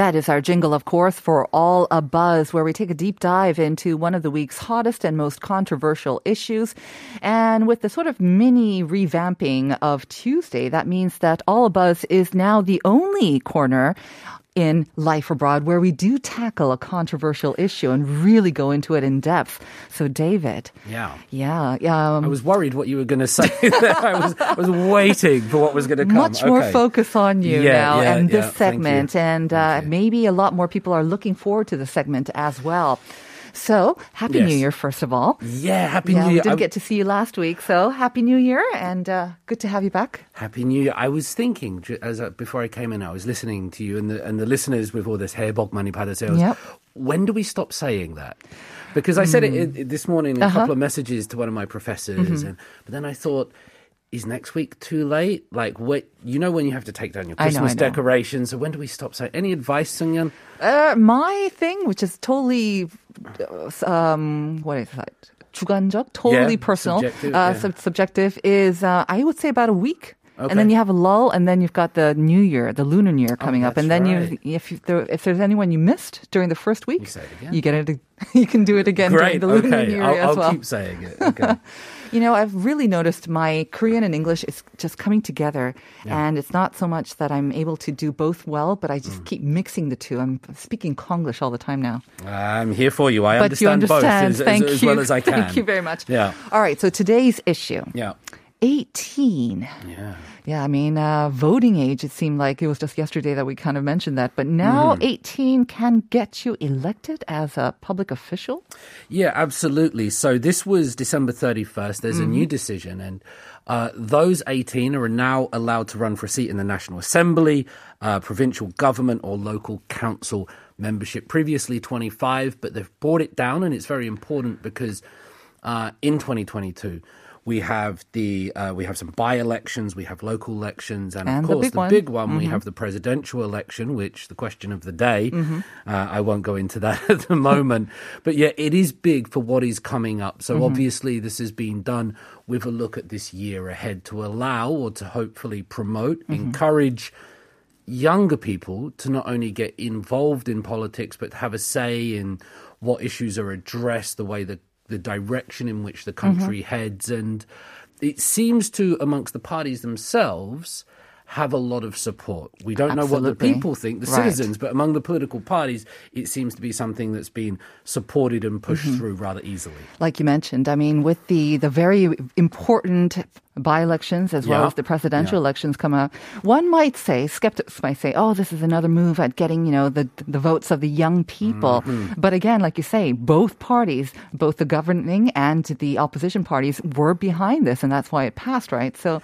That is our jingle, of course, for All a Buzz, where we take a deep dive into one of the week's hottest and most controversial issues. And with the sort of mini revamping of Tuesday, that means that All a Buzz is now the only corner in Life Abroad where we do tackle a controversial issue and really go into it in depth. So, David. Yeah. Yeah. Um, I was worried what you were going to say. I, was, I was waiting for what was going to come. much more Okay. focus on you Yeah, now yeah, and this yeah. Thank segment. And uh, maybe a lot more people are looking forward to the segment as well. So, Happy yes. New Year, first of all. Yeah, Happy yeah, New Year. We didn't get to see you last week, so Happy New Year and uh, good to have you back. Happy New Year. I was thinking, as I, before I came in, I was listening to you and the, and the listeners with all this Herbog Money Padasales. Yep. When do we stop saying that? Because I said it, mm. it, this morning in uh-huh. a couple of messages to one of my professors, mm-hmm. and, but then I thought, Is next week too late? Like, what you know when you have to take down your I know, Christmas I know. decorations. So when do we stop saying? Any advice, Sungyeon? Uh, my thing, which is totally, uh, um, what is that? 주관적, totally Yeah, personal, subjective, uh, yeah. sub- subjective is, uh, I would say about a week. And Okay. then you have a lull, and then you've got the New Year, the Lunar New Year coming up, Oh, that's and then right. you, if you, there, if there's anyone you missed during the first week, You say it again. you get it. You can do it again Great. during the Lunar Okay, New Year I'll, as I'll well. keep saying it. Okay. You know, I've really noticed my Korean and English is just coming together. And it's not so much that I'm able to do both well, but I Mm. just keep mixing the two. I'm speaking Konglish all the time now. I'm here for you. I but you understand, understand. both as, Thank as, as you. well as I can. Thank you very much. Yeah. All right. So today's issue Yeah. 18. Yeah. Yeah, I mean, uh, voting age, it seemed like it was just yesterday that we kind of mentioned that. But now Mm-hmm. 18 can get you elected as a public official. Yeah, absolutely. So this was December 31st. There's a new decision, and uh, those 18 are now allowed to run for a seat in the National Assembly, uh, provincial government, or local council membership. Previously 25, but they've brought it down, and it's very important because uh, in 2022. We have the uh, we have some by-elections, we have local elections, and, And of the course the one. big one. We have the presidential election, which the question of the day. Uh, I won't go into that at the moment, but yeah, it is big for what is coming up. So obviously, this has been done with a look at this year ahead to allow or to hopefully promote, encourage younger people to not only get involved in politics but have a say in what issues are addressed, the way the the direction in which the country mm-hmm. heads, and it seems to amongst the parties themselves have a lot of support. We don't know what the people think, the Right. citizens, but among the political parties, it seems to be something that's been supported and pushed mm-hmm. through rather easily. like you mentioned, I mean, with the, the very important by-elections as well as the presidential Yeah. elections come up, one might say, skeptics might say, oh, this is another move at getting, you know, the, the votes of the young people. Mm-hmm. But again, like you say, both parties, both the governing and the opposition parties were behind this, and that's why it passed, right? So,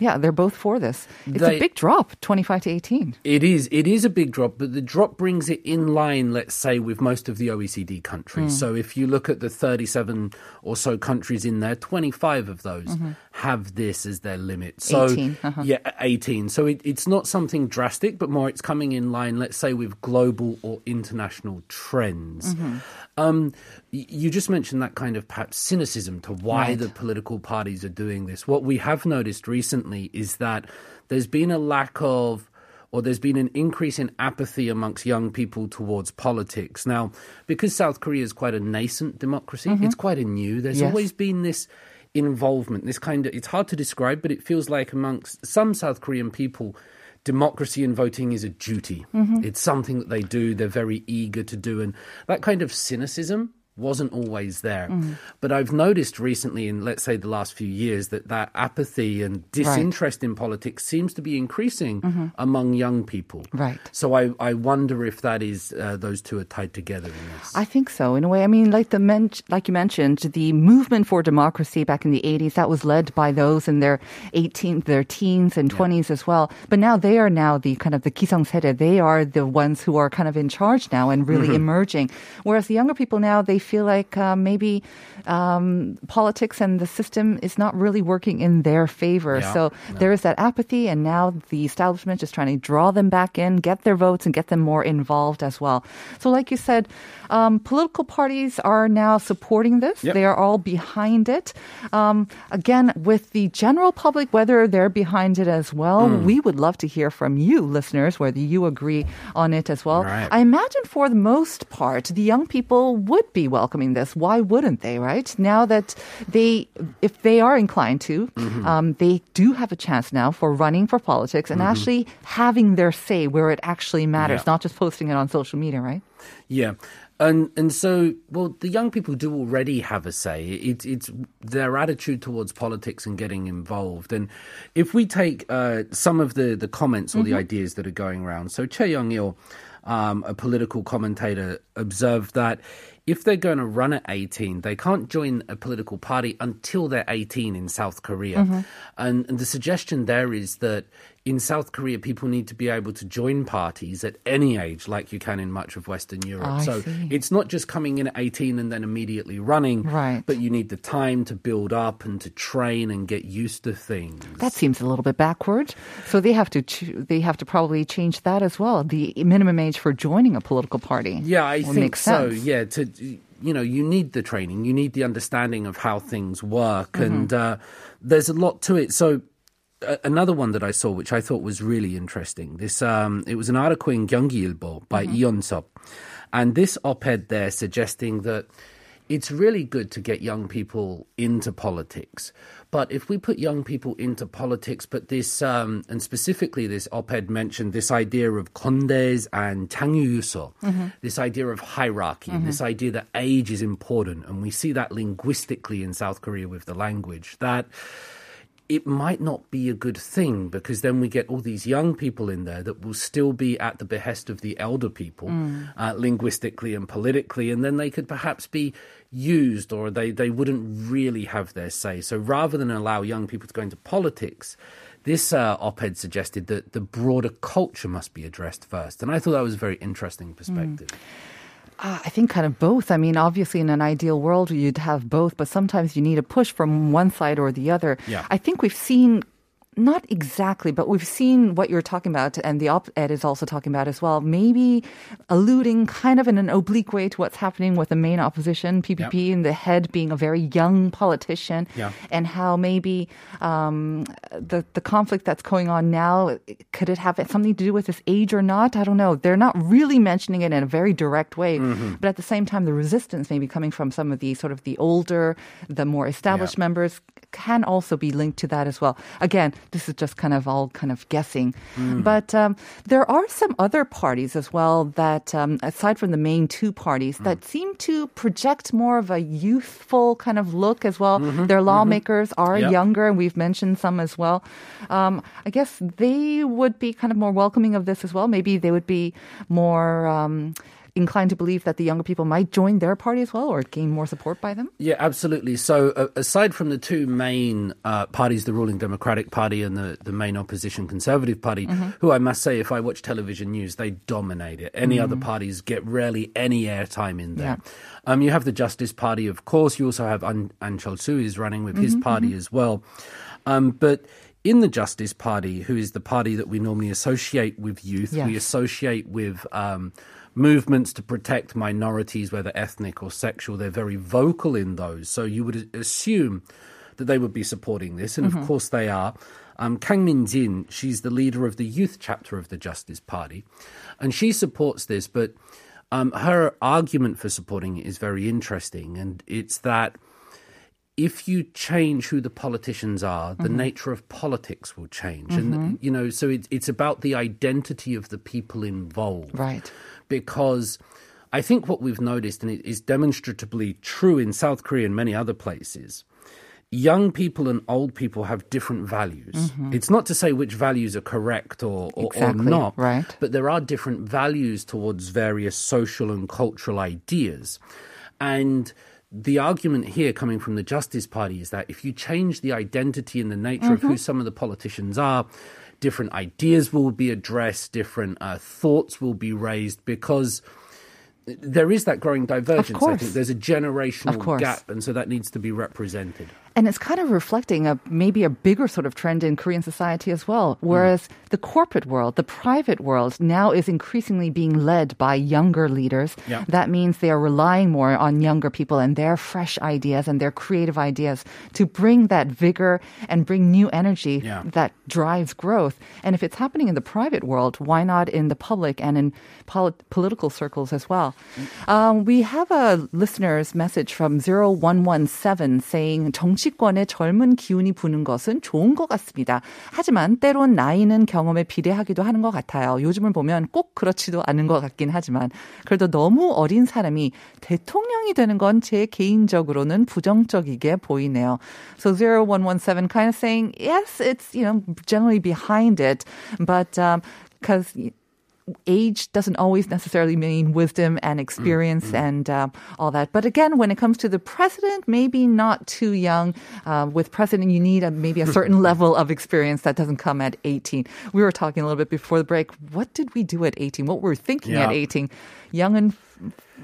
yeah, they're both for this. It's a big drop, 25 to 18. It is. It is a big drop, but the drop brings it in line, let's say, with most of the OECD countries. Hmm. So if you look at the 37 or so countries in there, 25 of those have this as their limit. So 18, Mm-hmm. uh-huh. yeah, 18. So it, it's not something drastic, but more it's coming in line, let's say, with global or international trends. Mm-hmm. Um, you just mentioned that kind of perhaps cynicism to why Right. the political parties are doing this. What we have noticed recently is that there's been a lack of or there's been an increase in apathy amongst young people towards politics. Now, because South Korea is quite a nascent democracy, it's quite a new. There's Yes. always been this involvement, this kind of it's hard to describe, but it feels like amongst some South Korean people democracy and voting is a duty. Mm-hmm. It's something that they do, they're very eager to do. And that kind of cynicism wasn't always there. Mm. But I've noticed recently, in let's say the last few years, that that apathy and disinterest right. in politics seems to be increasing mm-hmm. among young people. Right. So I, I wonder if that is uh, those two are tied together. I think so. In a way, I mean, like the men- like you mentioned, the movement for democracy back in the '80s that was led by those in their 18, their teens and yeah. 20s as well. But now they are now the kind of the kisang sede. They are the ones who are kind of in charge now and really mm-hmm. emerging. Whereas the younger people now they feel like uh, maybe um, politics and the system is not really working in their favor. Yeah, So there is that apathy, and now the establishment is trying to draw them back in, get their votes, and get them more involved as well. So, like you said, um, political parties are now supporting this. Yep. They are all behind it. Um, again, with the general public, whether they're behind it as well, Hmm. we would love to hear from you, listeners, whether you agree on it as well. Right. I imagine for the most part, the young people would be welcoming this. Why wouldn't they, right? Now that they, if they are inclined to, Mm-hmm. um, they do have a chance now for running for politics and actually having their say where it actually matters, Yeah. not just posting it on social media, right? Yeah. And and so well the young people do already have a say. It's it's their attitude towards politics and getting involved. And if we take uh, some of the, the comments or the ideas that are going around, so Che Young Il, um, a political commentator, observed that if they're going to run at 18, they can't join a political party until they're 18 in South Korea. Mm-hmm. And, and the suggestion there is that in South Korea, people need to be able to join parties at any age, like you can in much of Western Europe. I so see. it's not just coming in at 18 and then immediately running, Right. but you need the time to build up and to train and get used to things. That seems a little bit backward. So they have to ch- they have to probably change that as well. The minimum age for joining a political party. Yeah, I think so. sense. Yeah, to you know, you need the training, you need the understanding of how things work, Mm-hmm. and uh, there's a lot to it. So. Another one that I saw, which I thought was really interesting. This, um, it was an article in Gyeonggi-ilbo by Mm-hmm. Sop, and this op-ed there suggesting that it's really good to get young people into politics. But if we put young people into politics, but this, um, and specifically this op-ed mentioned this idea of kondes and changyuso, this idea of hierarchy, this idea that age is important, and we see that linguistically in South Korea with the language, that it might not be a good thing because then we get all these young people in there that will still be at the behest of the elder people, uh, linguistically and politically, and then they could perhaps be used or they, they wouldn't really have their say. So rather than allow young people to go into politics, this uh, op ed suggested that the broader culture must be addressed first. And I thought that was a very interesting perspective. Uh, I think kind of both. I mean, obviously, in an ideal world, you'd have both, but sometimes you need a push from one side or the other. Yeah. I think we've seen. Not exactly, but we've seen what you're talking about, and the op-ed is also talking about as well. Maybe alluding kind of in an oblique way to what's happening with the main opposition, PPP, and the head being a very young politician, Yeah. and how maybe um, the the conflict that's going on now could it have something to do with his age or not? I don't know. They're not really mentioning it in a very direct way, Mm-hmm. but at the same time, the resistance maybe coming from some of the sort of the older, the more established Yeah. members can also be linked to that as well. Again, this is just kind of all kind of guessing, Mm. but um, there are some other parties as well that, um, aside from the main two parties, Mm. that seem to project more of a youthful kind of look as well. Mm-hmm. Their lawmakers are Yep. younger, and we've mentioned some as well. Um, I guess they would be kind of more welcoming of this as well. Maybe they would be more. Inclined to believe that the younger people might join their party as well or gain more support by them? Yeah, absolutely. So, uh, aside from the two main uh, parties, the ruling Democratic Party and the, the main opposition Conservative Party, who I must say, if I watch television news, they dominate it. Any other parties get rarely any airtime in there. Um, you have the Justice Party, of course. You also have An, An Chol-soo is running with his party as well. Um, but in the Justice Party, who is the party that we normally associate with youth, we associate with um, movements to protect minorities, whether ethnic or sexual. They're very vocal in those. So you would assume that they would be supporting this, and of course they are. Um, Kang Min Jin, she's the leader of the youth chapter of the Justice Party, and she supports this. But um, her argument for supporting it is very interesting, and it's that if you change who the politicians are, the mm-hmm. nature of politics will change. And, mm-hmm. you know, so it, it's about the identity of the people involved. Right. Because I think what we've noticed, and it is demonstratively true in South Korea and many other places, young people and old people have different values. Mm-hmm. It's not to say which values are correct or, or, Exactly, or not, right. but there are different values towards various social and cultural ideas. And the argument here coming from the Justice Party is that if you change the identity and the nature of who some of the politicians are, different ideas will be addressed, different uh, thoughts will be raised because there is that growing divergence. I course. think there's a generational gap, and so that needs to be represented. And it's kind of reflecting a maybe a bigger sort of trend in Korean society as well. Whereas mm-hmm. the corporate world, the private world now is increasingly being led by younger leaders. Yeah. That means they are relying more on younger people and their fresh ideas and their creative ideas to bring that vigor and bring new energy Yeah. that drives growth. And if it's happening in the private world, why not in the public and in polit- political circles as well? Um, we have a listener's message from 0117 saying 정치권에 젊은 기운이 부는 것은 좋은 것 같습니다. 하지만 때론 나이는 경험에 비례하기도 하는 것 같아요. 요즘을 보면 꼭 그렇지도 않은 것 같긴 하지만 그래도 너무 어린 사람이 대통령이 되는 건 제 개인적으로는 부정적이게 보이네요. So 0117 kind of saying, yes, it's, you know, generally behind it, but, um, cause age doesn't always necessarily mean wisdom and experience and um, all that. But again, when it comes to the president, maybe not too young. Uh, with president, you need a, maybe a certain level of experience that doesn't come at 18. We were talking a little bit before the break. What did we do at 18? What were we thinking at 18? Young and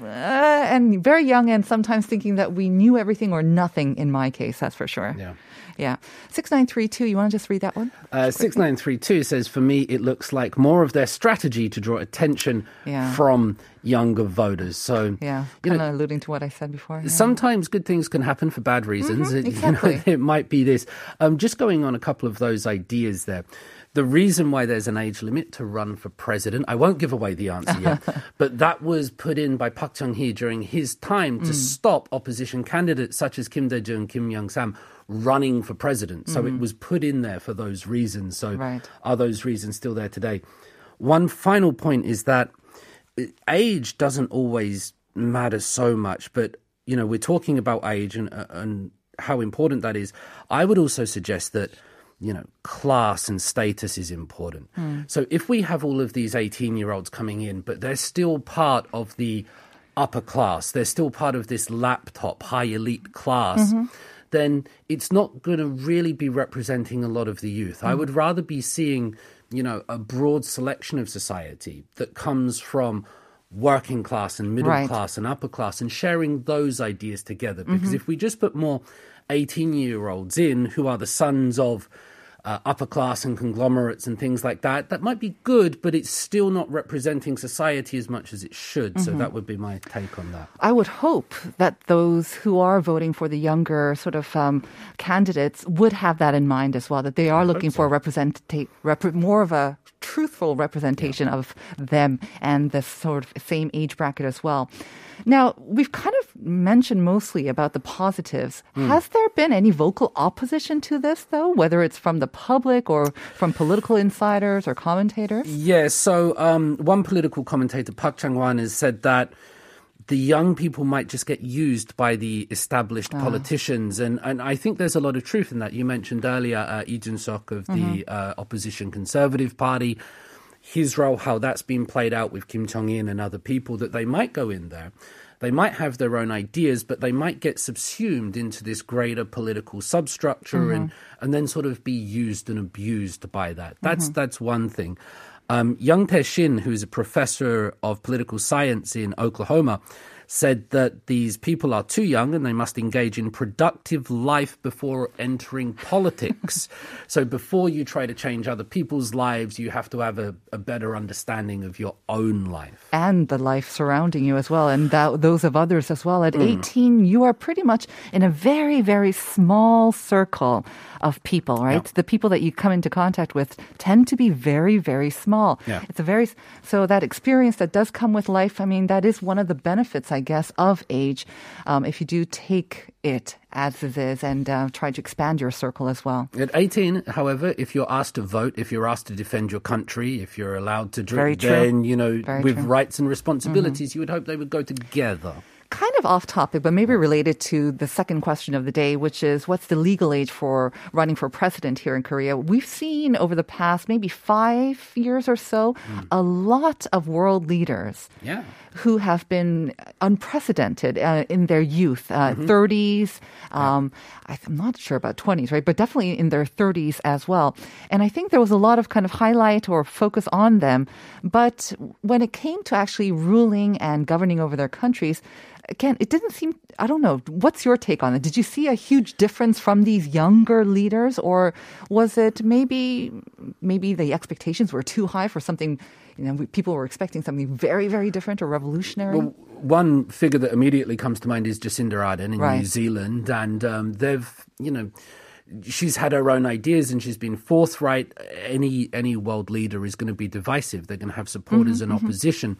uh, and very young, and sometimes thinking that we knew everything or nothing. In my case, that's for sure. Yeah. Yeah. Six nine three two. You want to just read that one? Uh, 6932 says, For me, it looks like more of their strategy to draw attention Yeah. from younger voters. So, Yeah. Kind of alluding to what I said before. yeah. sometimes good things can happen for bad reasons. It- you know, exactly. it might be this. Um, just going on a couple of those ideas there. The reason why there's an age limit to run for president, I won't give away the answer yet, but that was put in by Park Chung-hee during his time Mm. to stop opposition candidates such as Kim Dae-jung, and Kim Young-sam running for president. So it was put in there for those reasons. So Mm. Right. are those reasons still there today? One final point is that age doesn't always matter so much, but you know we're talking about age and uh, and how important that is. I would also suggest that you know class and status is important. Hmm. So if we have all of these eighteen year olds coming in, but they're still part of the upper class, they're still part of this laptop high elite class. Mm-hmm. Then it's not going to really be representing a lot of the youth. I hmm. would rather be seeing, you know, a broad selection of society that comes from working class and middle Right. class and upper class and sharing those ideas together. Because mm-hmm. if we just put more 18 year olds in who are the sons of uh, upper class and conglomerates and things like that, that might be good, but it's still not representing society as much as it should. So that would be my take on that. I would hope that those who are voting for the younger sort of um, candidates would have that in mind as well, that they are looking for a representa- rep- more of a truthful representation of them and the sort of same age bracket as well. Now, we've kind of mentioned mostly about the positives. Has there been any vocal opposition to this, though, whether it's from the public or from political insiders or commentators? Yeah, so um, one political commentator, Park Chang-wan, has said that the young people might just get used by the established politicians. And, and I think there's a lot of truth in that. You mentioned earlier uh, Lee Jun-suk of the uh, opposition Conservative Party, his role, how that's been played out with Kim Jong-in and other people, that they might go in there. They might have their own ideas, but they might get subsumed into this greater political substructure and, and then sort of be used and abused by that. That's, that's one thing. Um, Young Tae Shin, who is a professor of political science in Oklahoma, said that these people are too young and they must engage in productive life before entering politics. so before you try to change other people's lives, you have to have a, a better understanding of your own life. and the life surrounding you as well, and that, those of others as well. At Mm. 18, you are pretty much in a very, very small circle of people, right? The people that you come into contact with tend to be very, very small. Yeah. It's a very, so that experience that does come with life, I mean, that is one of the benefits, I guess, of age, um, if you do take it as it is and uh, try to expand your circle as well. At 18, however, if you're asked to vote, if you're asked to defend your country, if you're allowed to drink, then, you know, Very with true. Mm-hmm. rights and responsibilities, you would hope they would go together. Kind of off topic, but maybe related to the second question of the day, which is what's the legal age for running for president here in Korea? We've seen over the past maybe five years or so a lot of world leaders. Yeah. Who have been unprecedented uh, in their youth, uh, 30s. Um, I- I'm not sure about 20s, right? But definitely in their 30s as well. And I think there was a lot of kind of highlight or focus on them. But when it came to actually ruling and governing over their countries, again, it didn't seem, I don't know, what's your take on it? Did you see a huge difference from these younger leaders or was it maybe, maybe the expectations were too high for something, you know, people were expecting something very, very different or revolutionary? Well, one figure that immediately comes to mind is Jacinda Ardern in Right. New Zealand, and um, they've, you know, she's had her own ideas and she's been forthright. Any any world leader is going to be divisive. They're going to have supporters Mm-hmm, and opposition.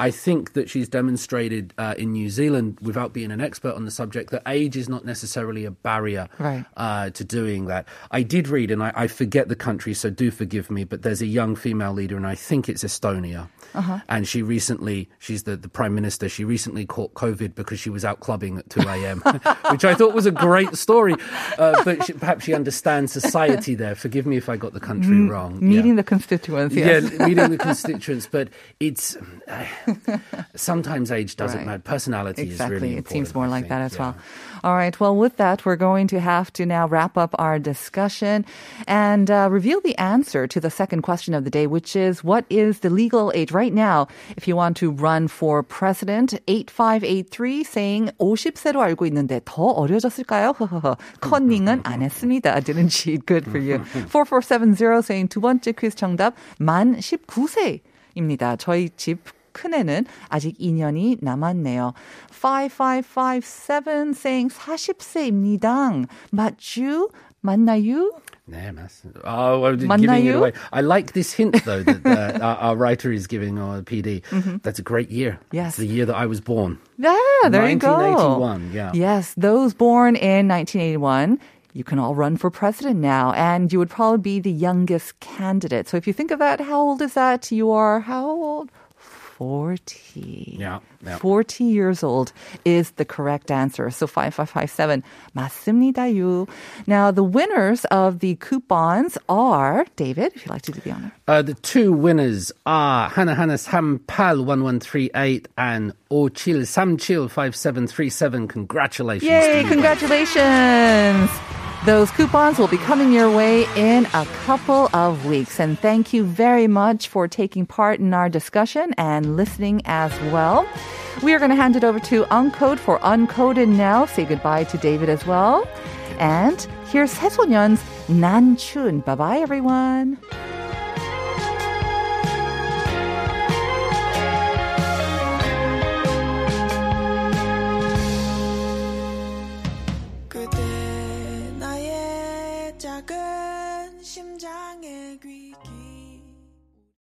I think that she's demonstrated uh, in New Zealand, without being an expert on the subject, that age is not necessarily a barrier Right. uh, to doing that. I did read, and I, I forget the country, so do forgive me, but there's a young female leader, and I think it's Estonia. Uh-huh. And she recently, she's the, the prime minister, she recently caught COVID because she was out clubbing at 2 a.m., which I thought was a great story. Uh, but she, perhaps she understands society there. Forgive me if I got the country wrong. Mm, Meeting yeah. the constituents, yes. Yeah, meeting the constituents, but it's sometimes age doesn't Right. matter. Personality Exactly. is really it seems important, more I like think, that as yeah. well. All right. Well, with that, we're going to have to now wrap up our discussion and uh, reveal the answer to the second question of the day, which is what is the legal age right now if you want to run for president? 8583 saying 50세로 알고 있는데 더 어려졌을까요? 컨닝은 안 했습니다. Didn't cheat. Good for you. 4470 saying 두 번째 퀴즈 정답 만 19세입니다. 저희 집 큰애는 아직 2년이 남았네요. 5557 saying 40세입니다. 맞죠? 맞나요? 네, 맞습니다. Oh, well, giving 맞나요? it away. I like this hint though that uh, our, our writer is giving our PD. That's a great year. Mm-hmm. Yes. it's the year that I was born. Yeah, there you go. 1981, yeah. Yes, those born in 1981. You can all run for president now, and you would probably be the youngest candidate. So if you think of that, how old is that? You are how old? 40. Yeah, yeah. 40 years old is the correct answer. So 5557. 맞습니다요. Now, the winners of the coupons are, David, if you'd like to do the honor. Uh, the two winners are Hana Hana Sampal 1138 and Ochil Samchil 5737. Congratulations. to Yay, you. congratulations! Those coupons will be coming your way in a couple of weeks. And thank you very much for taking part in our discussion and listening as well. We are going to hand it over to Uncode for Uncoded now. Say goodbye to David as well. And here's 새소년's 난춘. Bye bye, everyone.